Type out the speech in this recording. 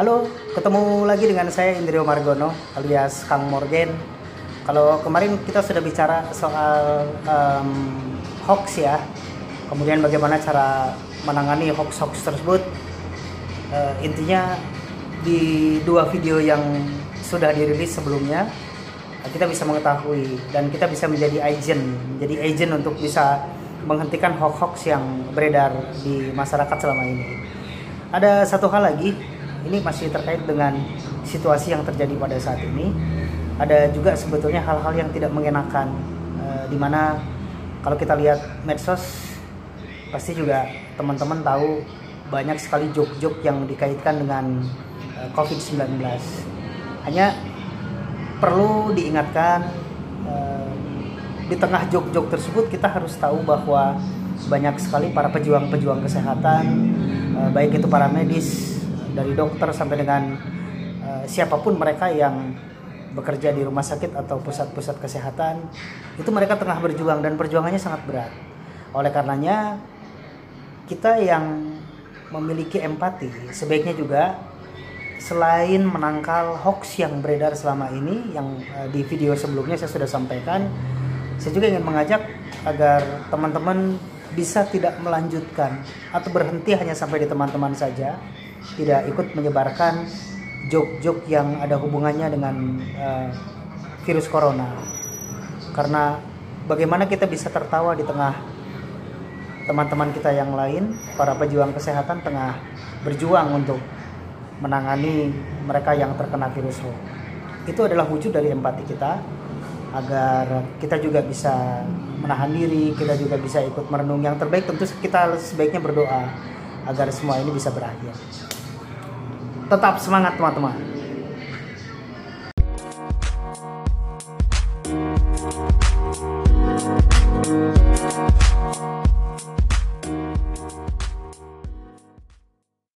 Ketemu lagi dengan saya Indrio Margono alias Kang Morgan. Kalau kemarin kita sudah bicara soal um, hoax ya, kemudian bagaimana cara menangani hoax-hoax tersebut. Uh, intinya di dua video yang sudah dirilis sebelumnya, kita bisa mengetahui dan kita bisa menjadi agent, menjadi agent untuk bisa menghentikan hoax-hoax yang beredar di masyarakat selama ini. Ada satu hal lagi ini masih terkait dengan situasi yang terjadi pada saat ini. Ada juga sebetulnya hal-hal yang tidak mengenakan, e, di mana kalau kita lihat medsos, pasti juga teman-teman tahu banyak sekali jok-jok yang dikaitkan dengan e, eh, COVID-19. Hanya perlu diingatkan e, di tengah jok-jok tersebut kita harus tahu bahwa banyak sekali para pejuang-pejuang kesehatan, baik itu para medis dari dokter sampai dengan uh, siapa pun mereka yang bekerja di rumah sakit atau pusat-pusat kesehatan itu mereka tengah berjuang dan perjuangannya sangat berat. Oleh karenanya kita yang memiliki empati sebaiknya juga selain menangkal hoax yang beredar selama ini yang uh, di video sebelumnya saya sudah sampaikan saya juga ingin mengajak agar teman-teman bisa tidak melanjutkan atau berhenti hanya sampai di teman-teman saja tidak ikut menyebarkan jok-jok yang ada hubungannya dengan uh, virus corona. Karena bagaimana kita bisa tertawa di tengah teman-teman kita yang lain, para pejuang kesehatan tengah berjuang untuk menangani mereka yang terkena virus flu. Itu adalah wujud dari empati kita agar kita juga bisa menahan diri, kita juga bisa ikut merenung yang terbaik tentu kita sebaiknya berdoa agar semua ini bisa berakhir. Tetap semangat teman-teman